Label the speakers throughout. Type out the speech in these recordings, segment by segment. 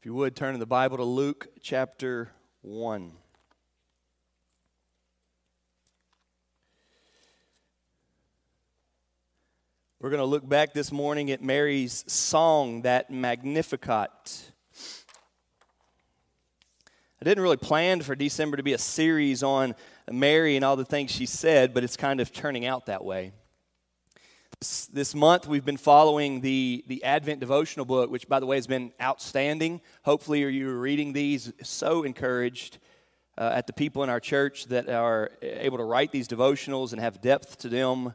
Speaker 1: If you would, turn in the Bible to Luke chapter 1. We're going to look back this morning at Mary's song, that Magnificat. I didn't really plan for December to be a series on Mary and all the things she said, but it's kind of turning out that way. This, month, we've been following the, the Advent devotional book, which, by the way, has been outstanding. Hopefully, you are reading these. So encouraged uh, at the people in our church that are able to write these devotionals and have depth to them.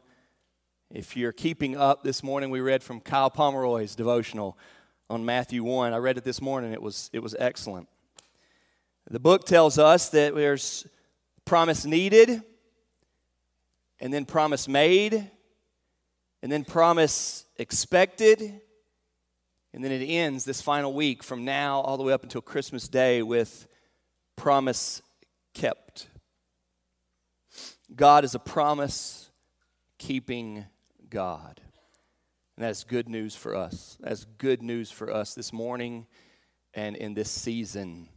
Speaker 1: If you're keeping up this morning, we read from Kyle Pomeroy's devotional on Matthew 1. I read it this morning, it was, it was excellent. The book tells us that there's promise needed, and then promise made, and then promise expected, and then it ends this final week from now all the way up until Christmas Day with promise kept. God is a promise keeping God. And that's good news for us. That's good news for us this morning and in this season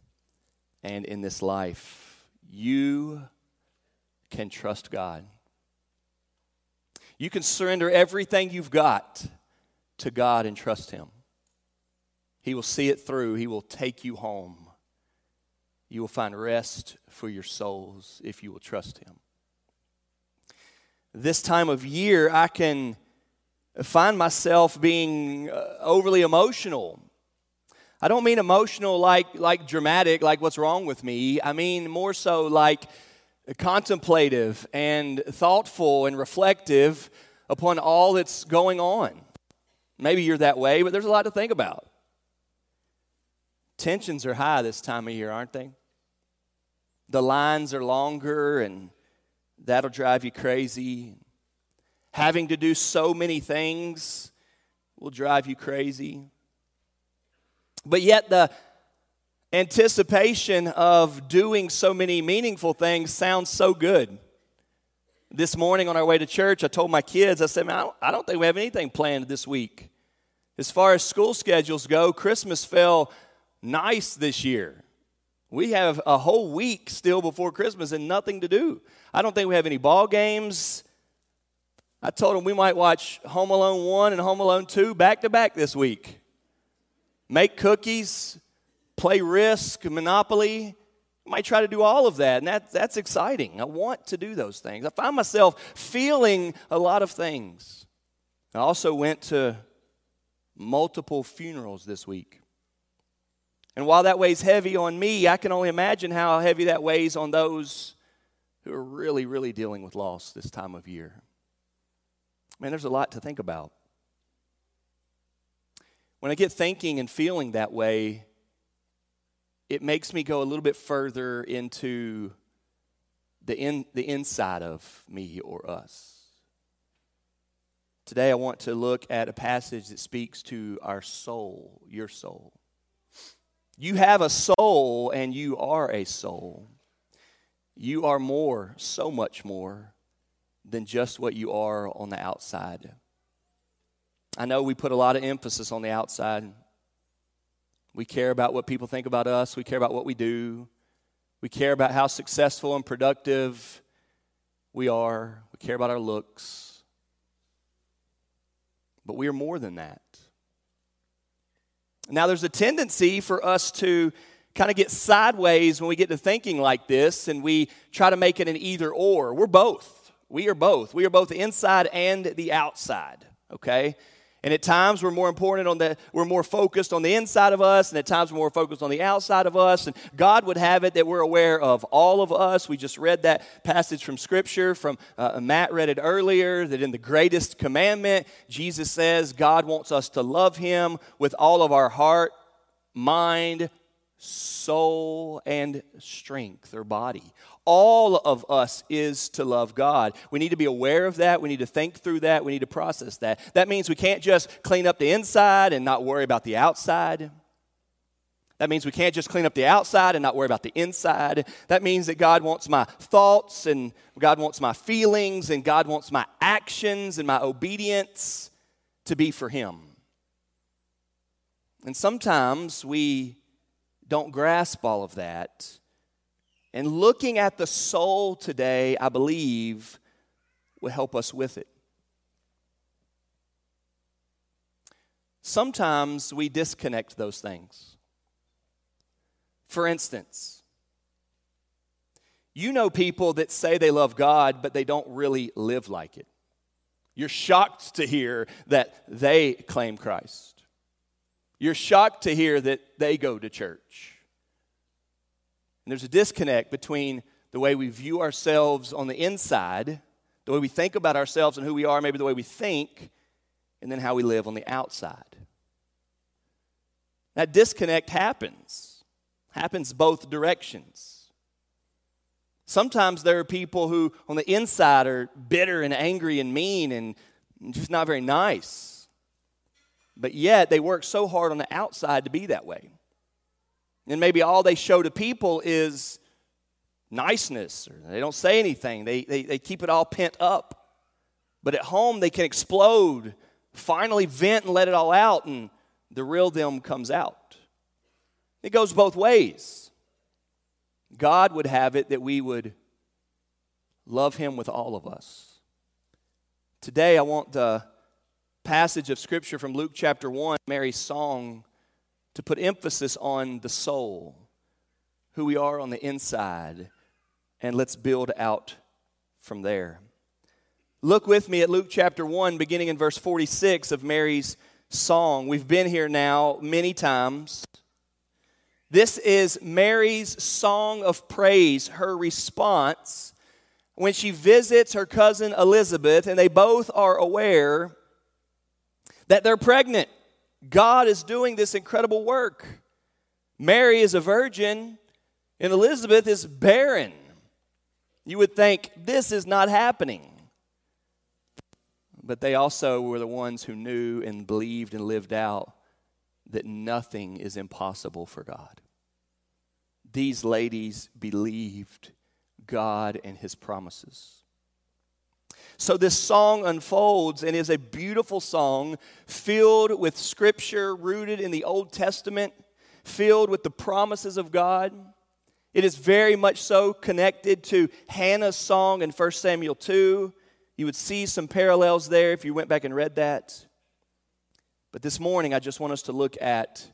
Speaker 1: and in this life. You can trust God. You can surrender everything you've got to God and trust Him. He will see it through, He will take you home. You will find rest for your souls if you will trust Him. This time of year, I can find myself being uh, overly emotional I don't mean emotional like, like dramatic, like what's wrong with me. I mean more so like contemplative and thoughtful and reflective upon all that's going on. Maybe you're that way, but there's a lot to think about. Tensions are high this time of year, aren't they? The lines are longer, and that'll drive you crazy. Having to do so many things will drive you crazy. But yet, the anticipation of doing so many meaningful things sounds so good. This morning on our way to church, I told my kids, I said, Man, I don't, think we have anything planned this week. As far as school schedules go, Christmas fell nice this year. We have a whole week still before Christmas and nothing to do. I don't think we have any ball games. I told them we might watch Home Alone 1 and Home Alone 2 back to back this week make cookies, play Risk, Monopoly. I might try to do all of that, and that, that's exciting. I want to do those things. I find myself feeling a lot of things. I also went to multiple funerals this week. And while that weighs heavy on me, I can only imagine how heavy that weighs on those who are really, really dealing with loss this time of year. Man, there's a lot to think about. When I get thinking and feeling that way, it makes me go a little bit further into the, in, the inside of me or us. Today, I want to look at a passage that speaks to our soul, your soul. You have a soul, and you are a soul. You are more, so much more, than just what you are on the outside. I know we put a lot of emphasis on the outside. We care about what people think about us, we care about what we do, we care about how successful and productive we are, we care about our looks. But we are more than that. Now, there's a tendency for us to kind of get sideways when we get to thinking like this and we try to make it an either or. We're both. We are both. We are both the inside and the outside, okay? And at times we're more important on the, we're more focused on the inside of us, and at times we're more focused on the outside of us. And God would have it that we're aware of all of us. We just read that passage from Scripture, from uh, Matt read it earlier, that in the greatest commandment, Jesus says God wants us to love Him with all of our heart, mind, soul, and strength or body. All of us is to love God. We need to be aware of that. We need to think through that. We need to process that. That means we can't just clean up the inside and not worry about the outside. That means we can't just clean up the outside and not worry about the inside. That means that God wants my thoughts and God wants my feelings and God wants my actions and my obedience to be for Him. And sometimes we don't grasp all of that. And looking at the soul today, I believe, will help us with it. Sometimes we disconnect those things. For instance, you know people that say they love God, but they don't really live like it. You're shocked to hear that they claim Christ. You're shocked to hear that they go to church. And there's a disconnect between the way we view ourselves on the inside, the way we think about ourselves and who we are, maybe the way we think, and then how we live on the outside. That disconnect happens, happens both directions. Sometimes there are people who, on the inside, are bitter and angry and mean and just not very nice. But yet, they work so hard on the outside to be that way. And maybe all they show to people is niceness, or they don't say anything. They, they, they keep it all pent up. But at home, they can explode, finally vent and let it all out, and the real them comes out. It goes both ways. God would have it that we would love Him with all of us. Today, I want the passage of Scripture from Luke chapter 1, Mary's song to put emphasis on the soul, who we are on the inside, and let's build out from there. Look with me at Luke chapter 1, beginning in verse 46 of Mary's song. We've been here now many times. This is Mary's song of praise, her response when she visits her cousin Elizabeth, and they both are aware that they're pregnant. God is doing this incredible work. Mary is a virgin, and Elizabeth is barren. You would think this is not happening. But they also were the ones who knew and believed and lived out that nothing is impossible for God. These ladies believed God and his promises. So this song unfolds and is a beautiful song filled with scripture rooted in the Old Testament, filled with the promises of God. It is very much so connected to Hannah's song in 1 Samuel 2. You would see some parallels there if you went back and read that. But this morning, I just want us to look at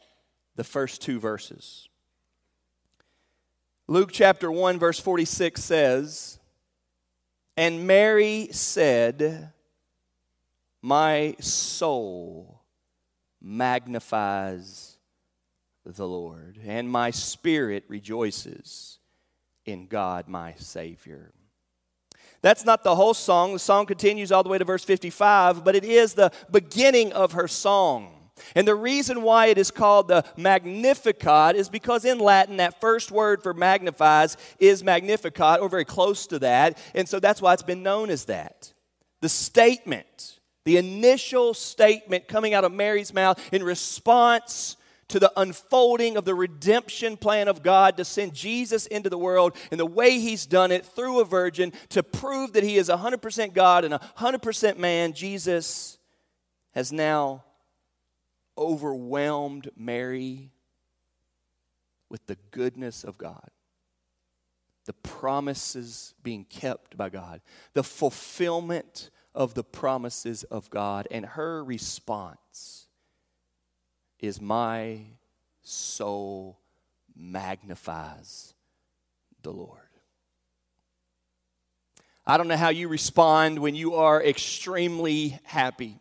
Speaker 1: the first two verses. Luke chapter 1, verse 46 says, and Mary said, My soul magnifies the Lord, and my spirit rejoices in God my Savior. That's not the whole song. The song continues all the way to verse 55, but it is the beginning of her song. And the reason why it is called the Magnificat is because in Latin, that first word for magnifies is Magnificat, or very close to that. And so that's why it's been known as that. The statement, the initial statement coming out of Mary's mouth in response to the unfolding of the redemption plan of God to send Jesus into the world and the way He's done it through a virgin to prove that He is 100% God and 100% man, Jesus has now overwhelmed Mary with the goodness of God, the promises being kept by God, the fulfillment of the promises of God. And her response is, My soul magnifies the Lord. I don't know how you respond when you are extremely happy.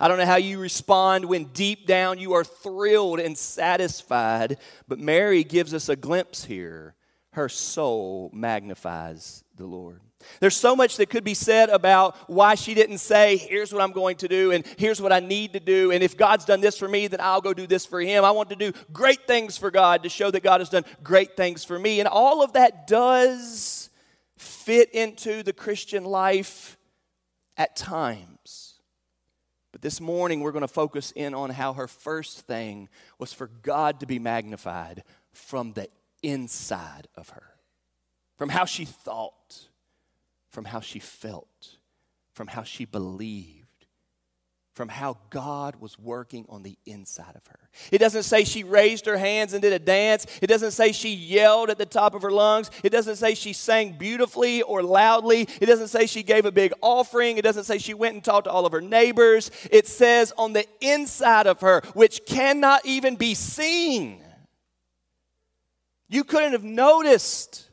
Speaker 1: I don't know how you respond when deep down you are thrilled and satisfied, but Mary gives us a glimpse here. Her soul magnifies the Lord. There's so much that could be said about why she didn't say, Here's what I'm going to do, and here's what I need to do, and if God's done this for me, then I'll go do this for Him. I want to do great things for God to show that God has done great things for me. And all of that does fit into the Christian life at times. But this morning, we're going to focus in on how her first thing was for God to be magnified from the inside of her, from how she thought, from how she felt, from how she believed, from how God was working on the inside of her. It doesn't say she raised her hands and did a dance. It doesn't say she yelled at the top of her lungs. It doesn't say she sang beautifully or loudly. It doesn't say she gave a big offering. It doesn't say she went and talked to all of her neighbors. It says on the inside of her, which cannot even be seen. You couldn't have noticed.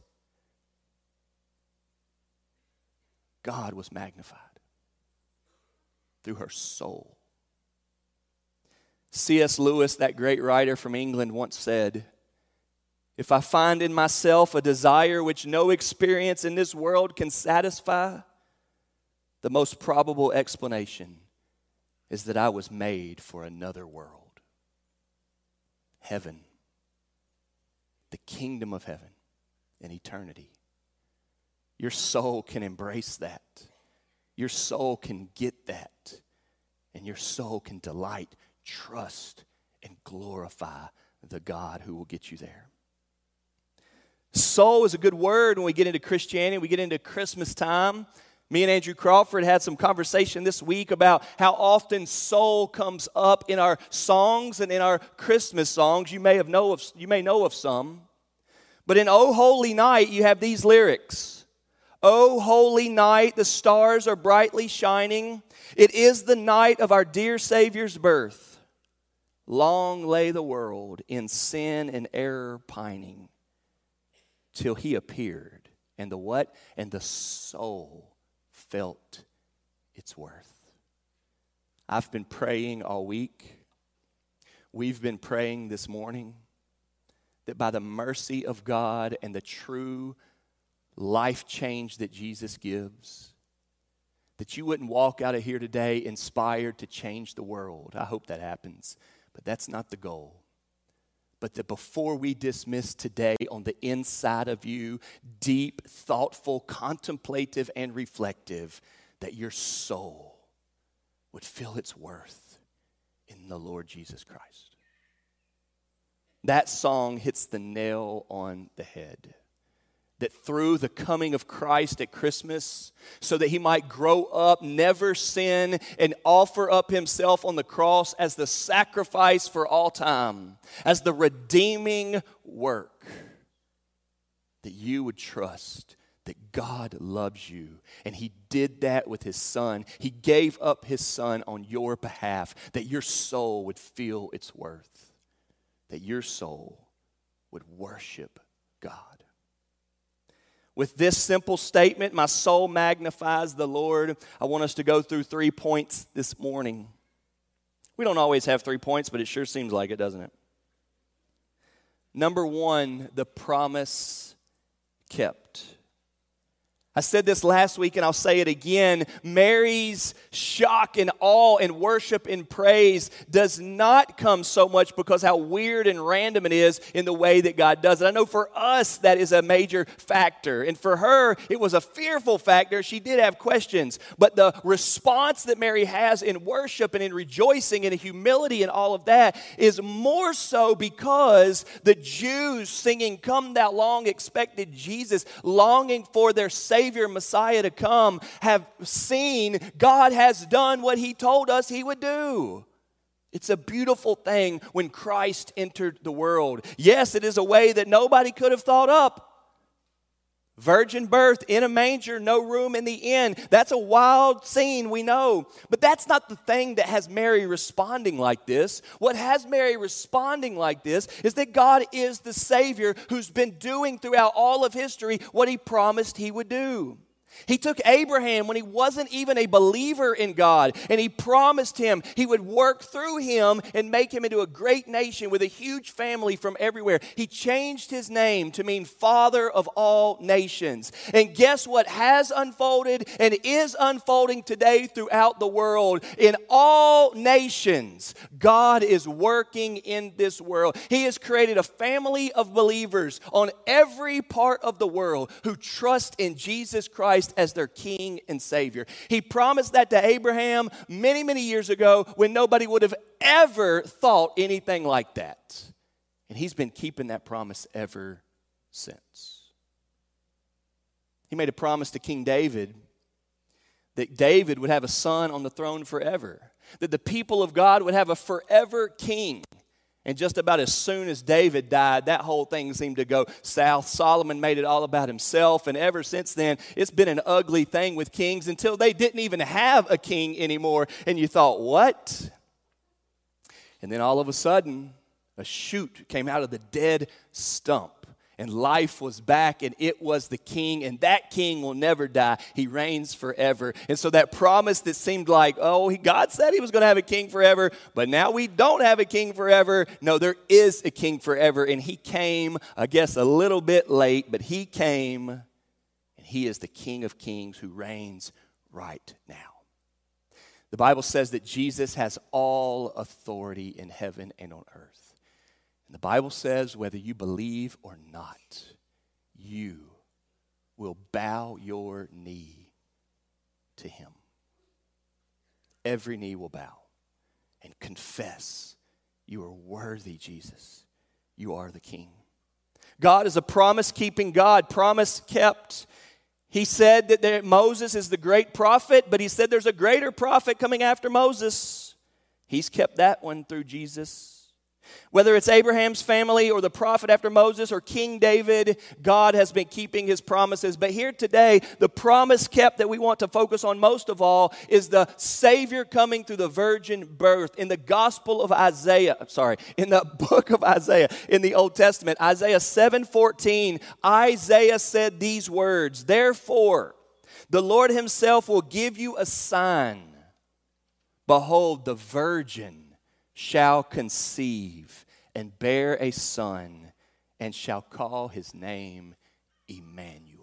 Speaker 1: God was magnified through her soul. C.S. Lewis, that great writer from England, once said, If I find in myself a desire which no experience in this world can satisfy, the most probable explanation is that I was made for another world. Heaven, the kingdom of heaven and eternity. Your soul can embrace that. Your soul can get that, and your soul can delight, trust, and glorify the God who will get you there. Soul is a good word when we get into Christianity, we get into Christmas time. Me and Andrew Crawford had some conversation this week about how often soul comes up in our songs and in our Christmas songs. You may have know of you may know of some. But in Oh Holy Night, you have these lyrics. O holy night, the stars are brightly shining. It is the night of our dear Savior's birth. Long lay the world in sin and error pining till he appeared. And the what? And the soul felt its worth. I've been praying all week. We've been praying this morning that by the mercy of God and the true life change that Jesus gives, that you wouldn't walk out of here today inspired to change the world. I hope that happens, but that's not the goal. But that before we dismiss today, on the inside of you, deep, thoughtful, contemplative, and reflective, that your soul would feel its worth in the Lord Jesus Christ. That song hits the nail on the head that through the coming of Christ at Christmas, so that he might grow up, never sin, and offer up himself on the cross as the sacrifice for all time, as the redeeming work, that you would trust that God loves you. And he did that with his son. He gave up his son on your behalf, that your soul would feel its worth, that your soul would worship God. With this simple statement, my soul magnifies the Lord. I want us to go through three points this morning. We don't always have three points, but it sure seems like it, doesn't it? Number one, the promise kept. I said this last week and I'll say it again. Mary's shock and awe and worship and praise does not come so much because how weird and random it is in the way that God does it. I know for us that is a major factor. And for her, it was a fearful factor. She did have questions. But the response that Mary has in worship and in rejoicing and in humility and all of that is more so because the Jews singing, Come thou long expected Jesus, longing for their Savior Savior, Messiah to come, have seen God has done what He told us He would do. It's a beautiful thing when Christ entered the world. Yes, it is a way that nobody could have thought up. Virgin birth in a manger, no room in the inn. That's a wild scene, we know. But that's not the thing that has Mary responding like this. What has Mary responding like this is that God is the Savior who's been doing throughout all of history what He promised He would do. He took Abraham when he wasn't even a believer in God, and he promised him he would work through him and make him into a great nation with a huge family from everywhere. He changed his name to mean Father of all nations. And guess what has unfolded and is unfolding today throughout the world? In all nations, God is working in this world. He has created a family of believers on every part of the world who trust in Jesus Christ Christ as their King and Savior. He promised that to Abraham many, many years ago when nobody would have ever thought anything like that. And he's been keeping that promise ever since. He made a promise to King David that David would have a son on the throne forever, that the people of God would have a forever king. And just about as soon as David died, that whole thing seemed to go south. Solomon made it all about himself. And ever since then, it's been an ugly thing with kings until they didn't even have a king anymore. And you thought, what? And then all of a sudden, a shoot came out of the dead stump and life was back and it was the king and that king will never die. He reigns forever. And so that promise that seemed like oh god said he was going to have a king forever but now we don't have a king forever. No there is a king forever and he came i guess a little bit late but he came and he is the king of kings who reigns right now. The bible says that jesus has all authority in heaven and on earth and the Bible says whether you believe or not, you will bow your knee to him. Every knee will bow and confess you are worthy, Jesus. You are the King. God is a promise keeping God, promise kept. He said that there, Moses is the great prophet, but he said there's a greater prophet coming after Moses. He's kept that one through Jesus. Whether it's Abraham's family or the prophet after Moses or King David, God has been keeping his promises. But here today, the promise kept that we want to focus on most of all is the Savior coming through the virgin birth. In the Gospel of Isaiah, I'm sorry, in the book of Isaiah in the Old Testament, Isaiah 7:14, Isaiah said these words, Therefore, the Lord himself will give you a sign. Behold, the virgin shall conceive and bear a son and shall call his name Emmanuel.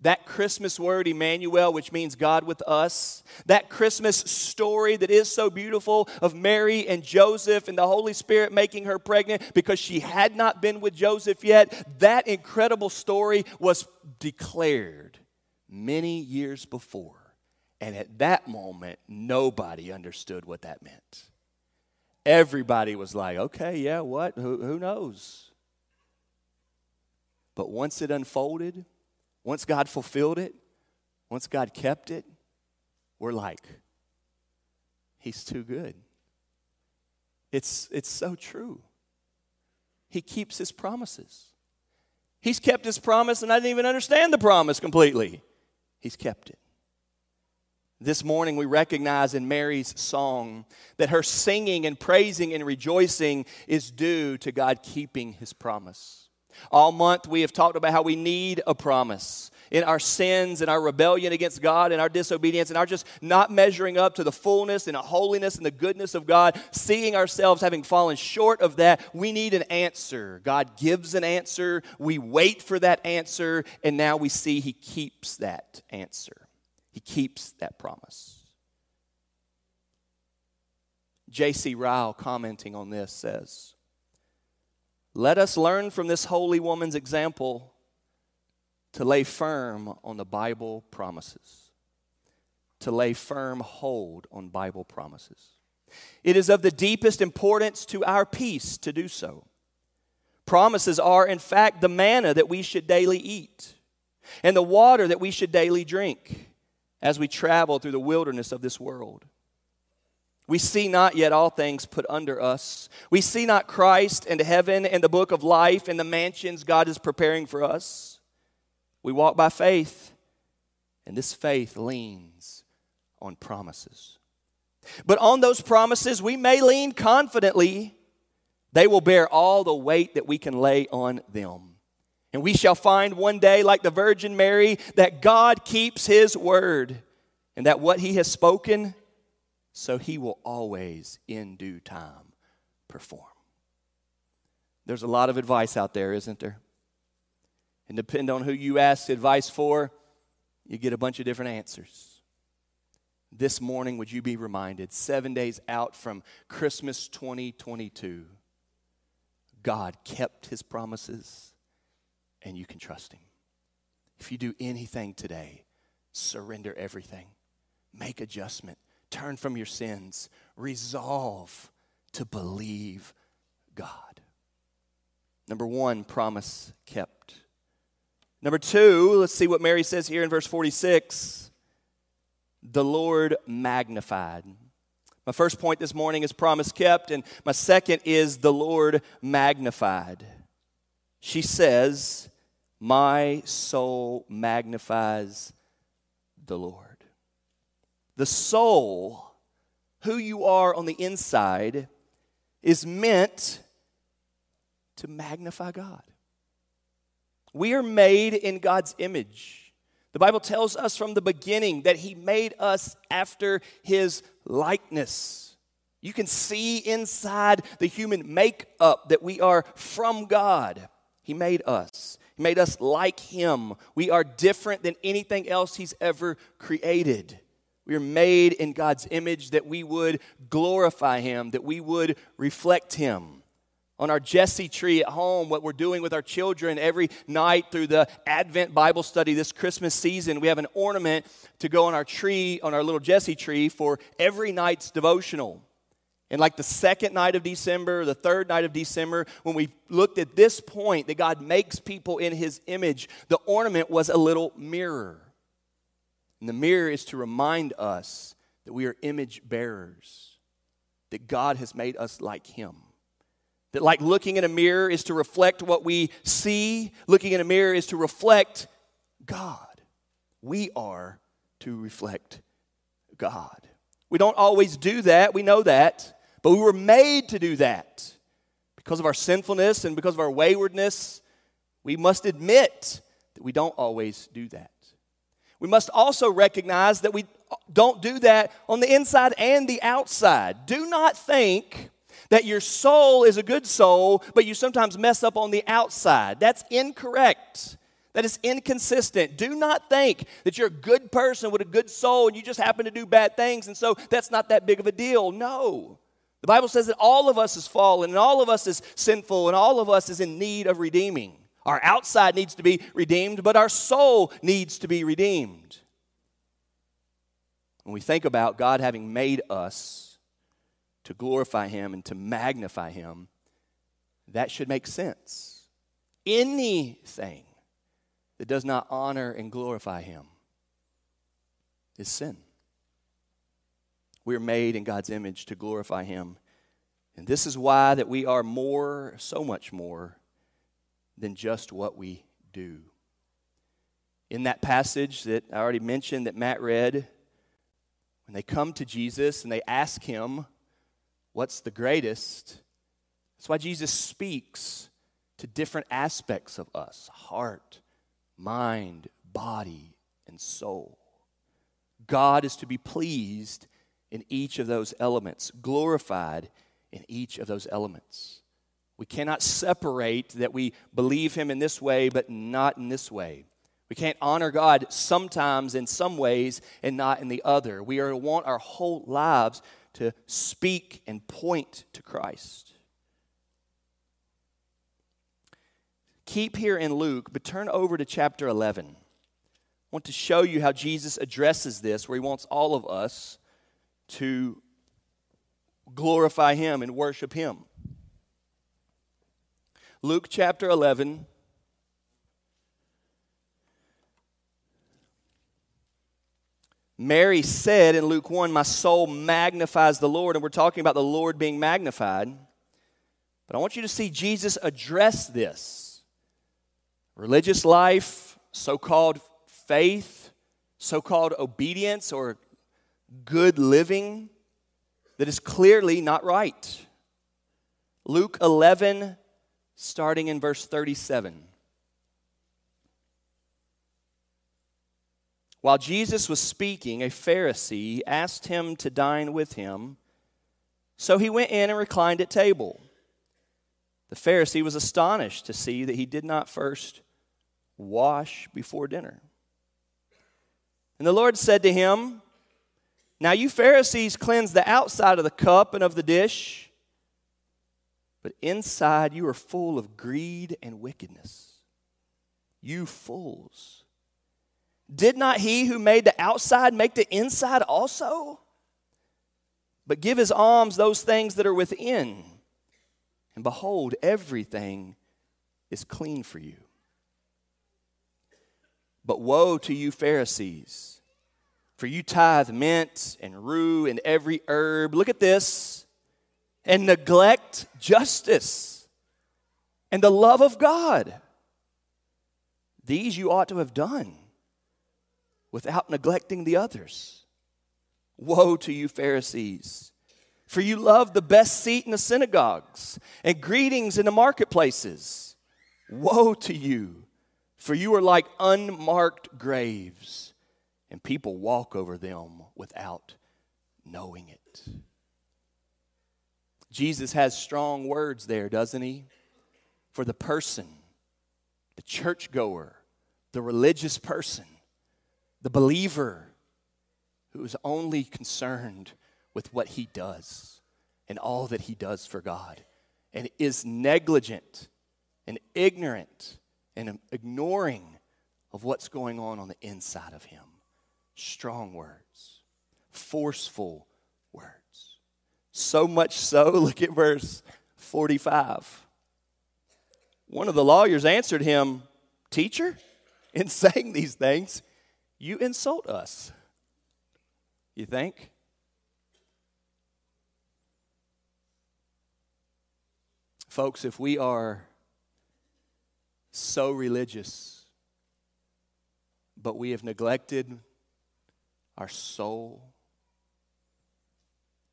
Speaker 1: That Christmas word, Emmanuel, which means God with us, that Christmas story that is so beautiful of Mary and Joseph and the Holy Spirit making her pregnant because she had not been with Joseph yet, that incredible story was declared many years before. And at that moment, nobody understood what that meant. Everybody was like, okay, yeah, what? Who, who knows? But once it unfolded, once God fulfilled it, once God kept it, we're like, He's too good. It's, it's so true. He keeps His promises. He's kept His promise, and I didn't even understand the promise completely. He's kept it. This morning, we recognize in Mary's song that her singing and praising and rejoicing is due to God keeping his promise. All month, we have talked about how we need a promise in our sins and our rebellion against God and our disobedience and our just not measuring up to the fullness and the holiness and the goodness of God, seeing ourselves having fallen short of that. We need an answer. God gives an answer. We wait for that answer, and now we see He keeps that answer. He keeps that promise. J.C. Ryle, commenting on this, says, Let us learn from this holy woman's example to lay firm on the Bible promises, to lay firm hold on Bible promises. It is of the deepest importance to our peace to do so. Promises are, in fact, the manna that we should daily eat and the water that we should daily drink as we travel through the wilderness of this world. We see not yet all things put under us. We see not Christ and heaven and the book of life and the mansions God is preparing for us. We walk by faith, and this faith leans on promises. But on those promises, we may lean confidently. They will bear all the weight that we can lay on them. And we shall find one day, like the Virgin Mary, that God keeps his word and that what he has spoken, so he will always, in due time, perform. There's a lot of advice out there, isn't there? And depend on who you ask advice for, you get a bunch of different answers. This morning, would you be reminded, seven days out from Christmas 2022, God kept his promises and you can trust Him. If you do anything today, surrender everything, make adjustment, turn from your sins, resolve to believe God. Number one, promise kept. Number two, let's see what Mary says here in verse 46. the Lord magnified. My first point this morning is promise kept, and my second is the Lord magnified. She says, My soul magnifies the Lord. The soul, who you are on the inside, is meant to magnify God. We are made in God's image. The Bible tells us from the beginning that He made us after His likeness. You can see inside the human makeup that we are from God. He made us. Made us like Him. We are different than anything else He's ever created. We are made in God's image that we would glorify Him, that we would reflect Him. On our Jesse tree at home, what we're doing with our children every night through the Advent Bible study this Christmas season, we have an ornament to go on our tree, on our little Jesse tree, for every night's devotional. And like the second night of December, the third night of December, when we looked at this point that God makes people in his image, the ornament was a little mirror. And the mirror is to remind us that we are image bearers, that God has made us like him. That, like looking in a mirror is to reflect what we see, looking in a mirror is to reflect God. We are to reflect God. We don't always do that, we know that. But we were made to do that. Because of our sinfulness and because of our waywardness, we must admit that we don't always do that. We must also recognize that we don't do that on the inside and the outside. Do not think that your soul is a good soul, but you sometimes mess up on the outside. That's incorrect. That is inconsistent. Do not think that you're a good person with a good soul and you just happen to do bad things, and so that's not that big of a deal. No. The Bible says that all of us is fallen and all of us is sinful and all of us is in need of redeeming. Our outside needs to be redeemed, but our soul needs to be redeemed. When we think about God having made us to glorify Him and to magnify Him, that should make sense. Anything that does not honor and glorify Him is sin. We are made in God's image to glorify Him. And this is why that we are more, so much more, than just what we do. In that passage that I already mentioned that Matt read, when they come to Jesus and they ask him, What's the greatest? That's why Jesus speaks to different aspects of us heart, mind, body, and soul. God is to be pleased in each of those elements, glorified in each of those elements. We cannot separate that we believe Him in this way, but not in this way. We can't honor God sometimes in some ways and not in the other. We are to want our whole lives to speak and point to Christ. Keep here in Luke, but turn over to chapter 11. I want to show you how Jesus addresses this, where he wants all of us to glorify Him and worship Him. Luke chapter 11. Mary said in Luke 1, My soul magnifies the Lord. And we're talking about the Lord being magnified. But I want you to see Jesus address this religious life, so called faith, so called obedience, or good living that is clearly not right. Luke 11, starting in verse 37. While Jesus was speaking, a Pharisee asked him to dine with him. So he went in and reclined at table. The Pharisee was astonished to see that he did not first wash before dinner. And the Lord said to him, now, you Pharisees cleanse the outside of the cup and of the dish, but inside you are full of greed and wickedness. You fools. Did not he who made the outside make the inside also? But give his alms those things that are within, and behold, everything is clean for you. But woe to you, Pharisees! For you tithe mint and rue and every herb. Look at this. And neglect justice and the love of God. These you ought to have done without neglecting the others. Woe to you, Pharisees! For you love the best seat in the synagogues and greetings in the marketplaces. Woe to you! For you are like unmarked graves and people walk over them without knowing it. Jesus has strong words there, doesn't he? For the person, the churchgoer, the religious person, the believer who is only concerned with what he does and all that he does for God and is negligent and ignorant and ignoring of what's going on on the inside of him strong words, forceful words. So much so, look at verse 45. One of the lawyers answered him, Teacher, in saying these things, you insult us. You think? Folks, if we are so religious, but we have neglected our soul,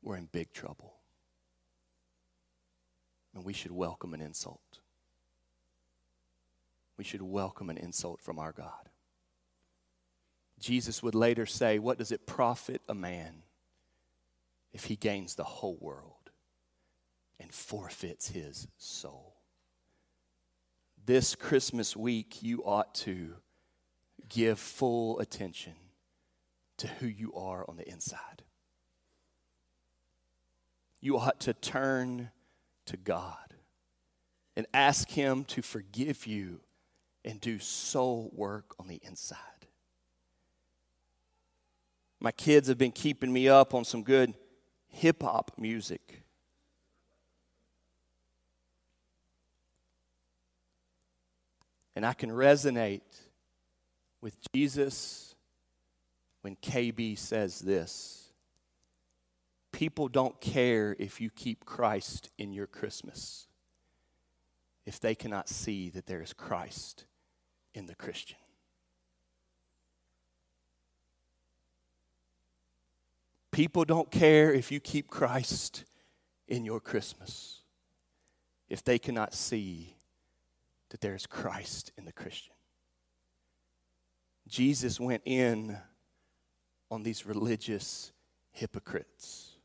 Speaker 1: we're in big trouble. And we should welcome an insult. We should welcome an insult from our God. Jesus would later say, What does it profit a man if he gains the whole world and forfeits his soul? This Christmas week, you ought to give full attention to who you are on the inside. You ought to turn to God and ask Him to forgive you and do soul work on the inside. My kids have been keeping me up on some good hip hop music. And I can resonate with Jesus when KB says this People don't care if you keep Christ in your Christmas if they cannot see that there is Christ in the Christian. People don't care if you keep Christ in your Christmas if they cannot see that there is Christ in the Christian. Jesus went in on these religious hypocrites.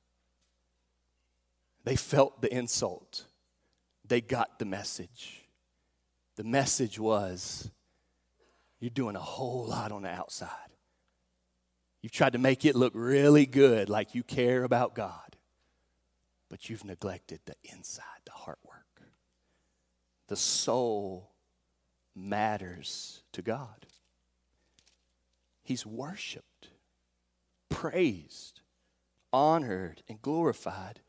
Speaker 1: They felt the insult, they got the message. The message was you're doing a whole lot on the outside. You've tried to make it look really good, like you care about God, but you've neglected the inside. The soul matters to God. He's worshiped praised, honored, and glorified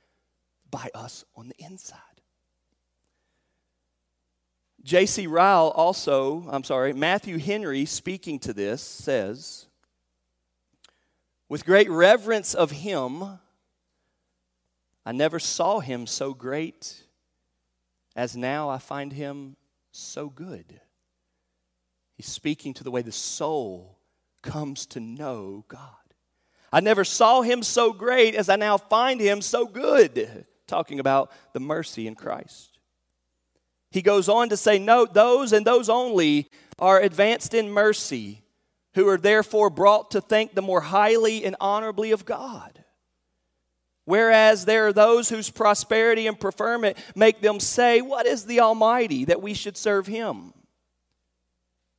Speaker 1: by us on the inside. J.C. Ryle also, I'm sorry, Matthew Henry speaking to this says, with great reverence of him, I never saw him so great as now I find him so good. He's speaking to the way the soul comes to know God. I never saw him so great as I now find him so good. Talking about the mercy in Christ. He goes on to say, Note, those and those only are advanced in mercy, who are therefore brought to think the more highly and honorably of God. Whereas there are those whose prosperity and preferment make them say, What is the Almighty that we should serve him?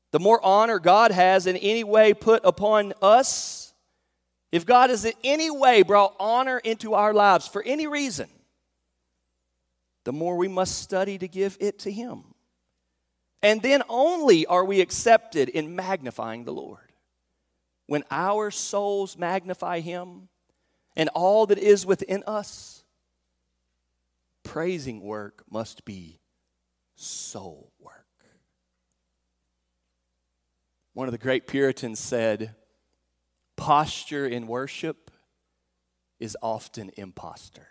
Speaker 1: The more honor God has in any way put upon us, if God has in any way brought honor into our lives for any reason, the more we must study to give it to Him. And then only are we accepted in magnifying the Lord. When our souls magnify Him and all that is within us, praising work must be soul work. One of the great Puritans said, posture in worship is often impostor.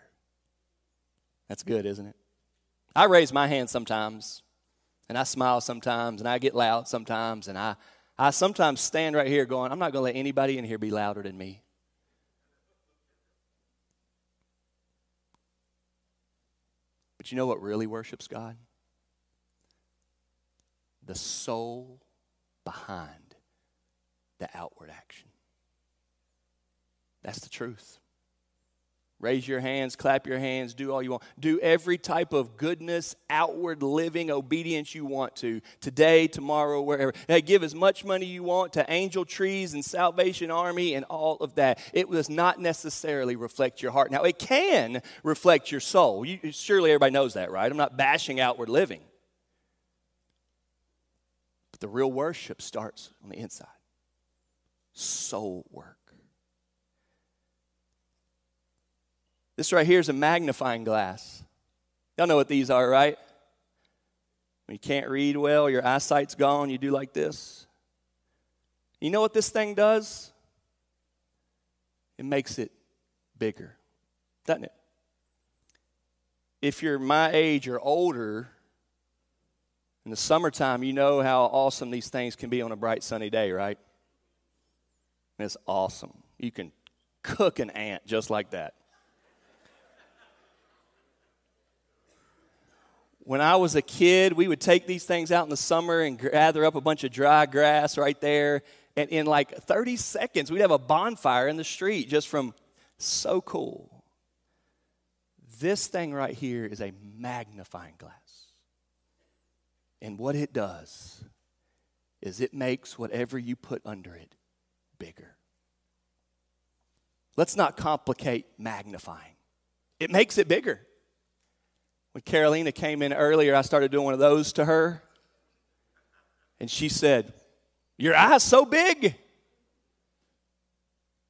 Speaker 1: That's good, isn't it? I raise my hand sometimes, and I smile sometimes, and I get loud sometimes, and I, I sometimes stand right here going, I'm not going to let anybody in here be louder than me. But you know what really worships God? The soul behind the outward action. That's the truth. Raise your hands, clap your hands, do all you want. Do every type of goodness, outward living, obedience you want to. Today, tomorrow, wherever. Hey, give as much money you want to Angel Trees and Salvation Army and all of that. It does not necessarily reflect your heart. Now, it can reflect your soul. You, surely everybody knows that, right? I'm not bashing outward living. But the real worship starts on the inside soul work. This right here is a magnifying glass. Y'all know what these are, right? When you can't read well, your eyesight's gone, you do like this. You know what this thing does? It makes it bigger, doesn't it? If you're my age or older, in the summertime, you know how awesome these things can be on a bright sunny day, right? It's awesome. You can cook an ant just like that. When I was a kid, we would take these things out in the summer and gather up a bunch of dry grass right there. And in like 30 seconds, we'd have a bonfire in the street just from so cool. This thing right here is a magnifying glass. And what it does is it makes whatever you put under it bigger. Let's not complicate magnifying, it makes it bigger. When Carolina came in earlier, I started doing one of those to her. And she said, Your eye's so big.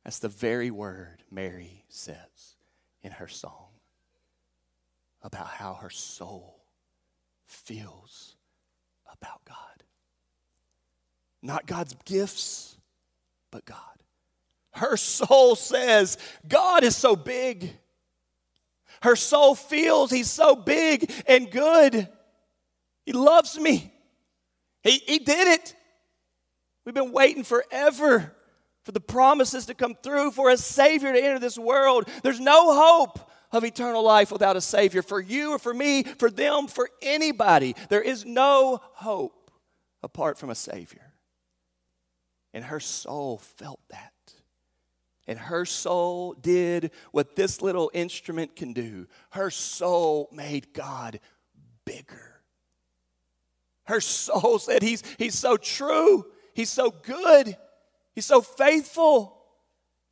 Speaker 1: That's the very word Mary says in her song about how her soul feels about God. Not God's gifts, but God. Her soul says, God is so big. Her soul feels He's so big and good. He loves me. He, he did it. We've been waiting forever for the promises to come through, for a Savior to enter this world. There's no hope of eternal life without a Savior for you or for me, for them, for anybody. There is no hope apart from a Savior. And her soul felt that. And her soul did what this little instrument can do. Her soul made God bigger. Her soul said, He's, he's so true. He's so good. He's so faithful.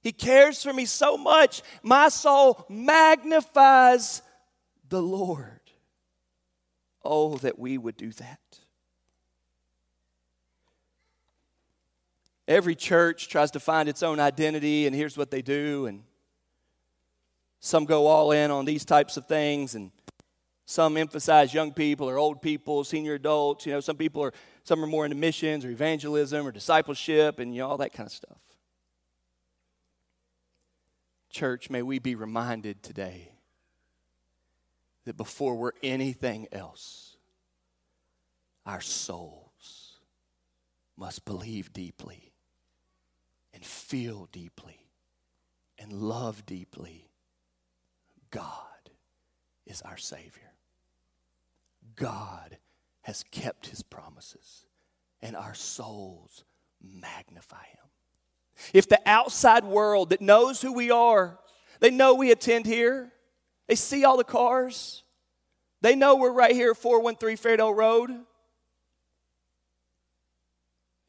Speaker 1: He cares for me so much. My soul magnifies the Lord. Oh, that we would do that. Every church tries to find its own identity, and here's what they do. And some go all in on these types of things, and some emphasize young people or old people, senior adults. You know, some people are some are more into missions or evangelism or discipleship, and you know all that kind of stuff. Church, may we be reminded today that before we're anything else, our souls must believe deeply and feel deeply and love deeply, God is our Savior. God has kept His promises, and our souls magnify Him. If the outside world that knows who we are, they know we attend here, they see all the cars, they know we're right here at 413 Fairdale Road.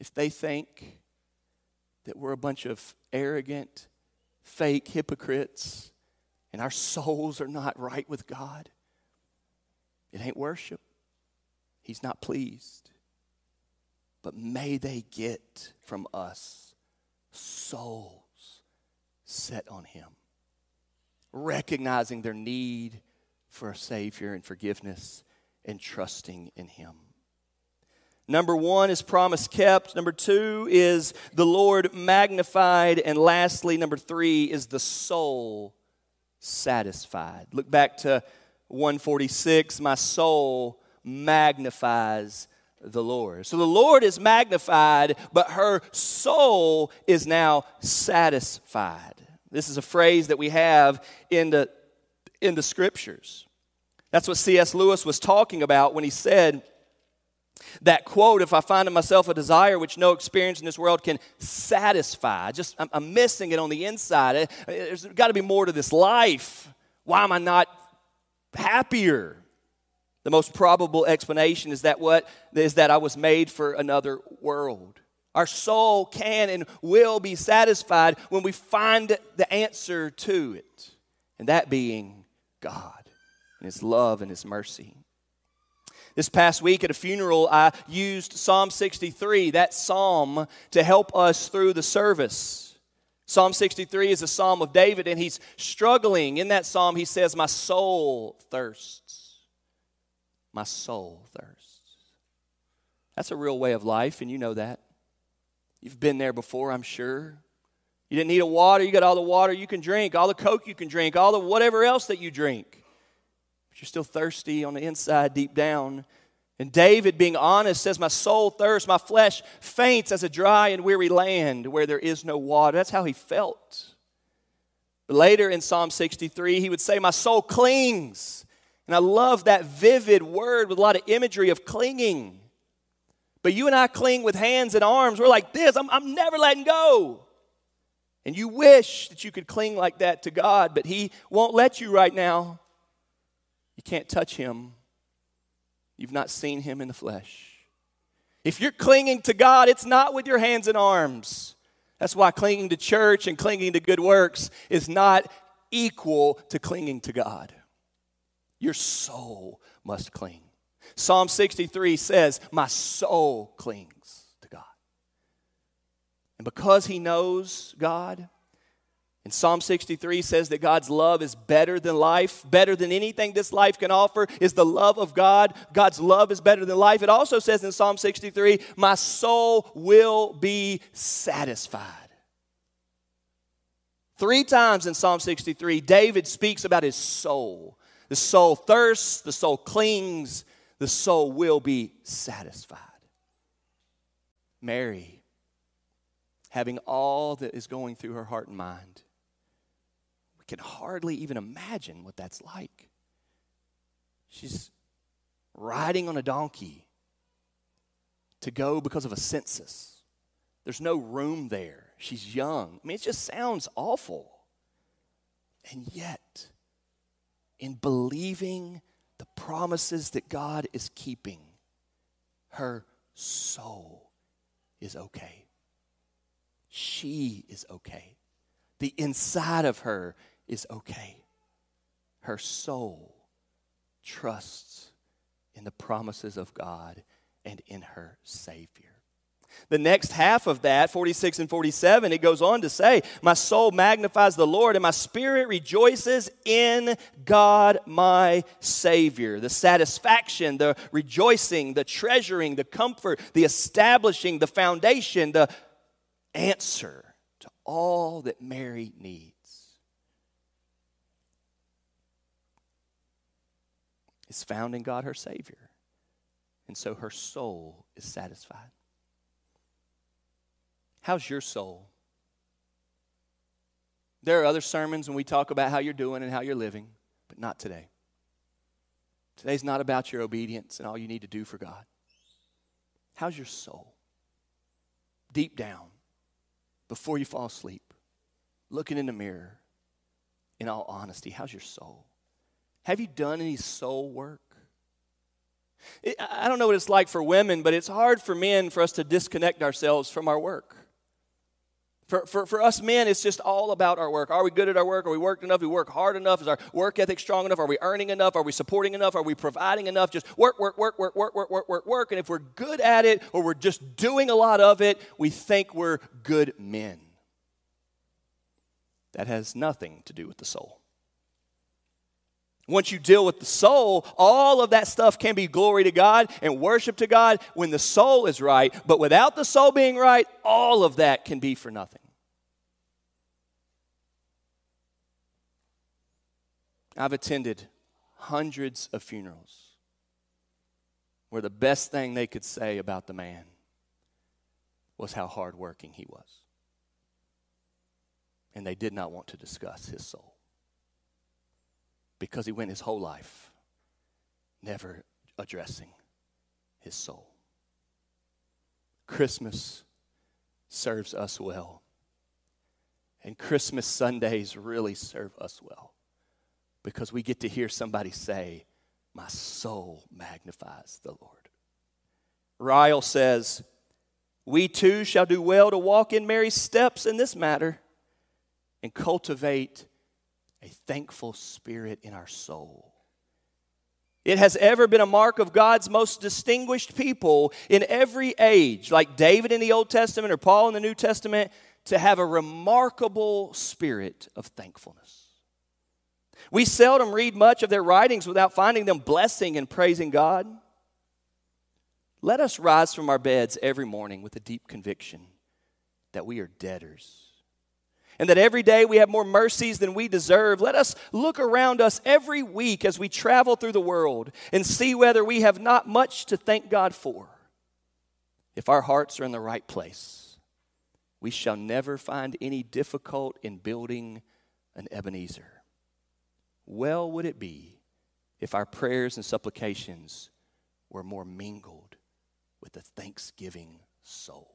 Speaker 1: If they think that we're a bunch of arrogant, fake hypocrites and our souls are not right with God, it ain't worship. He's not pleased. But may they get from us souls set on Him, recognizing their need for a Savior and forgiveness and trusting in Him. Number one is promise kept. Number two is the Lord magnified. And lastly, number three is the soul satisfied. Look back to 146. My soul magnifies the Lord. So the Lord is magnified, but her soul is now satisfied. This is a phrase that we have in the, in the scriptures. That's what C.S. Lewis was talking about when he said, that quote, if I find in myself a desire which no experience in this world can satisfy, just I'm, I'm missing it on the inside. Eh, there's got to be more to this life. Why am I not happier? The most probable explanation is that what is that I was made for another world. Our soul can and will be satisfied when we find the answer to it, and that being God and His love and His mercy. This past week at a funeral, I used Psalm 63, that psalm, to help us through the service. Psalm 63 is a psalm of David, and he's struggling. In that psalm, he says, My soul thirsts. My soul thirsts. That's a real way of life, and you know that. You've been there before, I'm sure. You didn't need a water, you got all the water you can drink, all the Coke you can drink, all the whatever else that you drink you're still thirsty on the inside, deep down. And David, being honest, says, My soul thirsts, my flesh faints as a dry and weary land where there is no water. That's how he felt. But later in Psalm 63, he would say, My soul clings. And I love that vivid word with a lot of imagery of clinging. But you and I cling with hands and arms. We're like this I'm, I'm never letting go. And you wish that you could cling like that to God, but He won't let you right now. You can't touch him. You've not seen him in the flesh. If you're clinging to God, it's not with your hands and arms. That's why clinging to church and clinging to good works is not equal to clinging to God. Your soul must cling. Psalm 63 says, My soul clings to God. And because he knows God, and Psalm 63 says that God's love is better than life, better than anything this life can offer is the love of God. God's love is better than life. It also says in Psalm 63, My soul will be satisfied. Three times in Psalm 63, David speaks about his soul. The soul thirsts, the soul clings, the soul will be satisfied. Mary, having all that is going through her heart and mind, can hardly even imagine what that's like. She's riding on a donkey to go because of a census. There's no room there. She's young. I mean, it just sounds awful. And yet, in believing the promises that God is keeping, her soul is okay. She is okay. The inside of her is okay. Her soul trusts in the promises of God and in her Savior. The next half of that, 46 and 47, it goes on to say, My soul magnifies the Lord, and my spirit rejoices in God my Savior. The satisfaction, the rejoicing, the treasuring, the comfort, the establishing, the foundation, the answer to all that Mary needs. Is found in God, her Savior. And so her soul is satisfied. How's your soul? There are other sermons when we talk about how you're doing and how you're living, but not today. Today's not about your obedience and all you need to do for God. How's your soul? Deep down, before you fall asleep, looking in the mirror, in all honesty, how's your soul? Have you done any soul work? I don't know what it's like for women, but it's hard for men for us to disconnect ourselves from our work. For, for, for us men, it's just all about our work. Are we good at our work? Are we worked enough? We work hard enough? Is our work ethic strong enough? Are we earning enough? Are we supporting enough? Are we providing enough? Just work, work, work, work, work, work, work, work, work. And if we're good at it or we're just doing a lot of it, we think we're good men. That has nothing to do with the soul. Once you deal with the soul, all of that stuff can be glory to God and worship to God when the soul is right. But without the soul being right, all of that can be for nothing. I've attended hundreds of funerals where the best thing they could say about the man was how hardworking he was. And they did not want to discuss his soul because he went his whole life never addressing his soul. Christmas serves us well. And Christmas Sundays really serve us well because we get to hear somebody say, My soul magnifies the Lord. Ryle says, We too shall do well to walk in Mary's steps in this matter and cultivate a thankful spirit in our soul. It has ever been a mark of God's most distinguished people in every age, like David in the Old Testament or Paul in the New Testament, to have a remarkable spirit of thankfulness. We seldom read much of their writings without finding them blessing and praising God. Let us rise from our beds every morning with a deep conviction that we are debtors and that every day we have more mercies than we deserve. Let us look around us every week as we travel through the world and see whether we have not much to thank God for. If our hearts are in the right place, we shall never find any difficult in building an Ebenezer. Well would it be if our prayers and supplications were more mingled with the thanksgiving soul.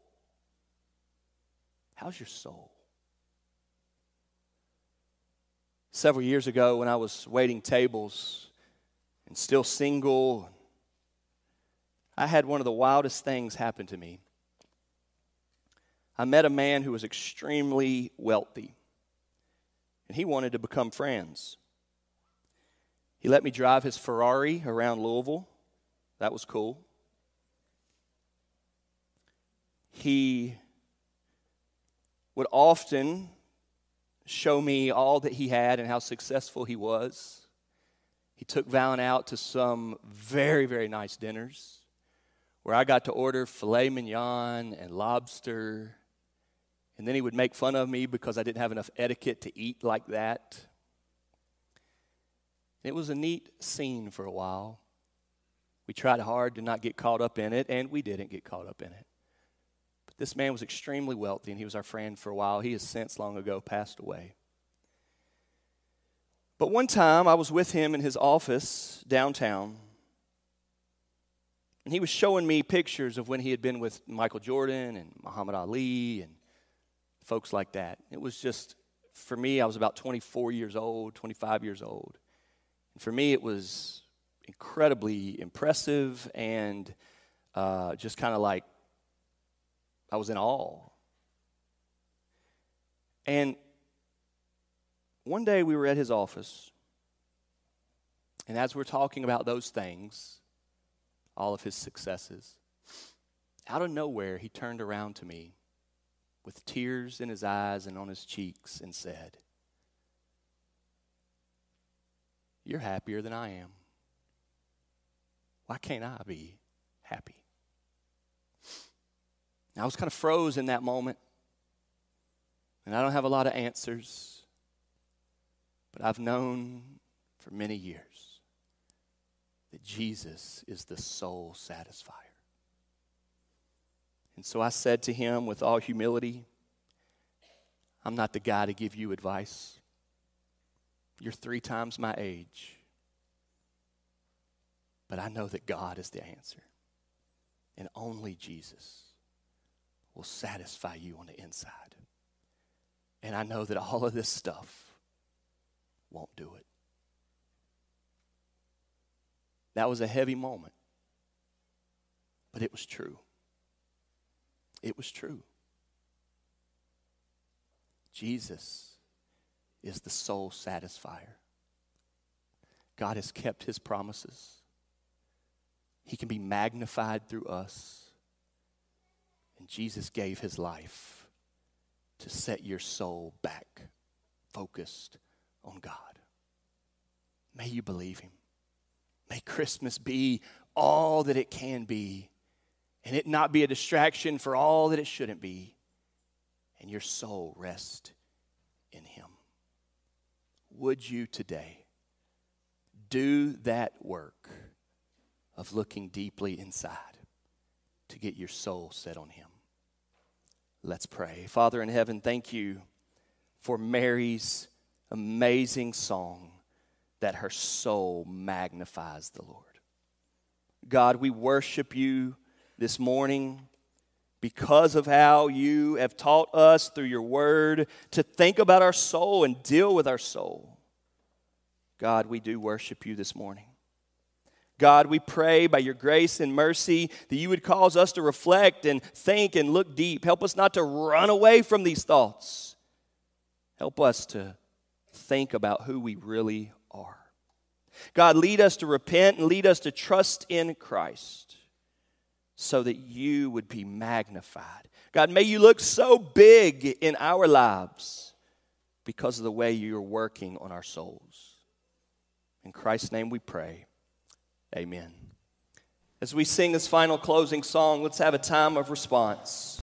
Speaker 1: How's your soul? Several years ago, when I was waiting tables and still single, I had one of the wildest things happen to me. I met a man who was extremely wealthy, and he wanted to become friends. He let me drive his Ferrari around Louisville. That was cool. He would often show me all that he had and how successful he was. He took Valen out to some very, very nice dinners where I got to order filet mignon and lobster. And then he would make fun of me because I didn't have enough etiquette to eat like that. It was a neat scene for a while. We tried hard to not get caught up in it, and we didn't get caught up in it. This man was extremely wealthy, and he was our friend for a while. He has since long ago passed away. But one time I was with him in his office downtown, and he was showing me pictures of when he had been with Michael Jordan and Muhammad Ali and folks like that. It was just, for me, I was about 24 years old, 25 years old. And for me, it was incredibly impressive and uh, just kind of like I was in awe. And one day we were at his office, and as we're talking about those things, all of his successes, out of nowhere, he turned around to me with tears in his eyes and on his cheeks and said, You're happier than I am. Why can't I be happy? I was kind of froze in that moment. And I don't have a lot of answers. But I've known for many years that Jesus is the soul satisfier. And so I said to him with all humility, I'm not the guy to give you advice. You're three times my age. But I know that God is the answer. And only Jesus will satisfy you on the inside. And I know that all of this stuff won't do it. That was a heavy moment, but it was true. It was true. Jesus is the soul satisfier. God has kept his promises. He can be magnified through us. And Jesus gave his life to set your soul back focused on God. May you believe him. May Christmas be all that it can be, and it not be a distraction for all that it shouldn't be, and your soul rest in him. Would you today do that work of looking deeply inside to get your soul set on him? Let's pray. Father in heaven, thank you for Mary's amazing song that her soul magnifies the Lord. God, we worship you this morning because of how you have taught us through your word to think about our soul and deal with our soul. God, we do worship you this morning. God, we pray by your grace and mercy that you would cause us to reflect and think and look deep. Help us not to run away from these thoughts. Help us to think about who we really are. God, lead us to repent and lead us to trust in Christ so that you would be magnified. God, may you look so big in our lives because of the way you're working on our souls. In Christ's name we pray. Amen. As we sing this final closing song, let's have a time of response.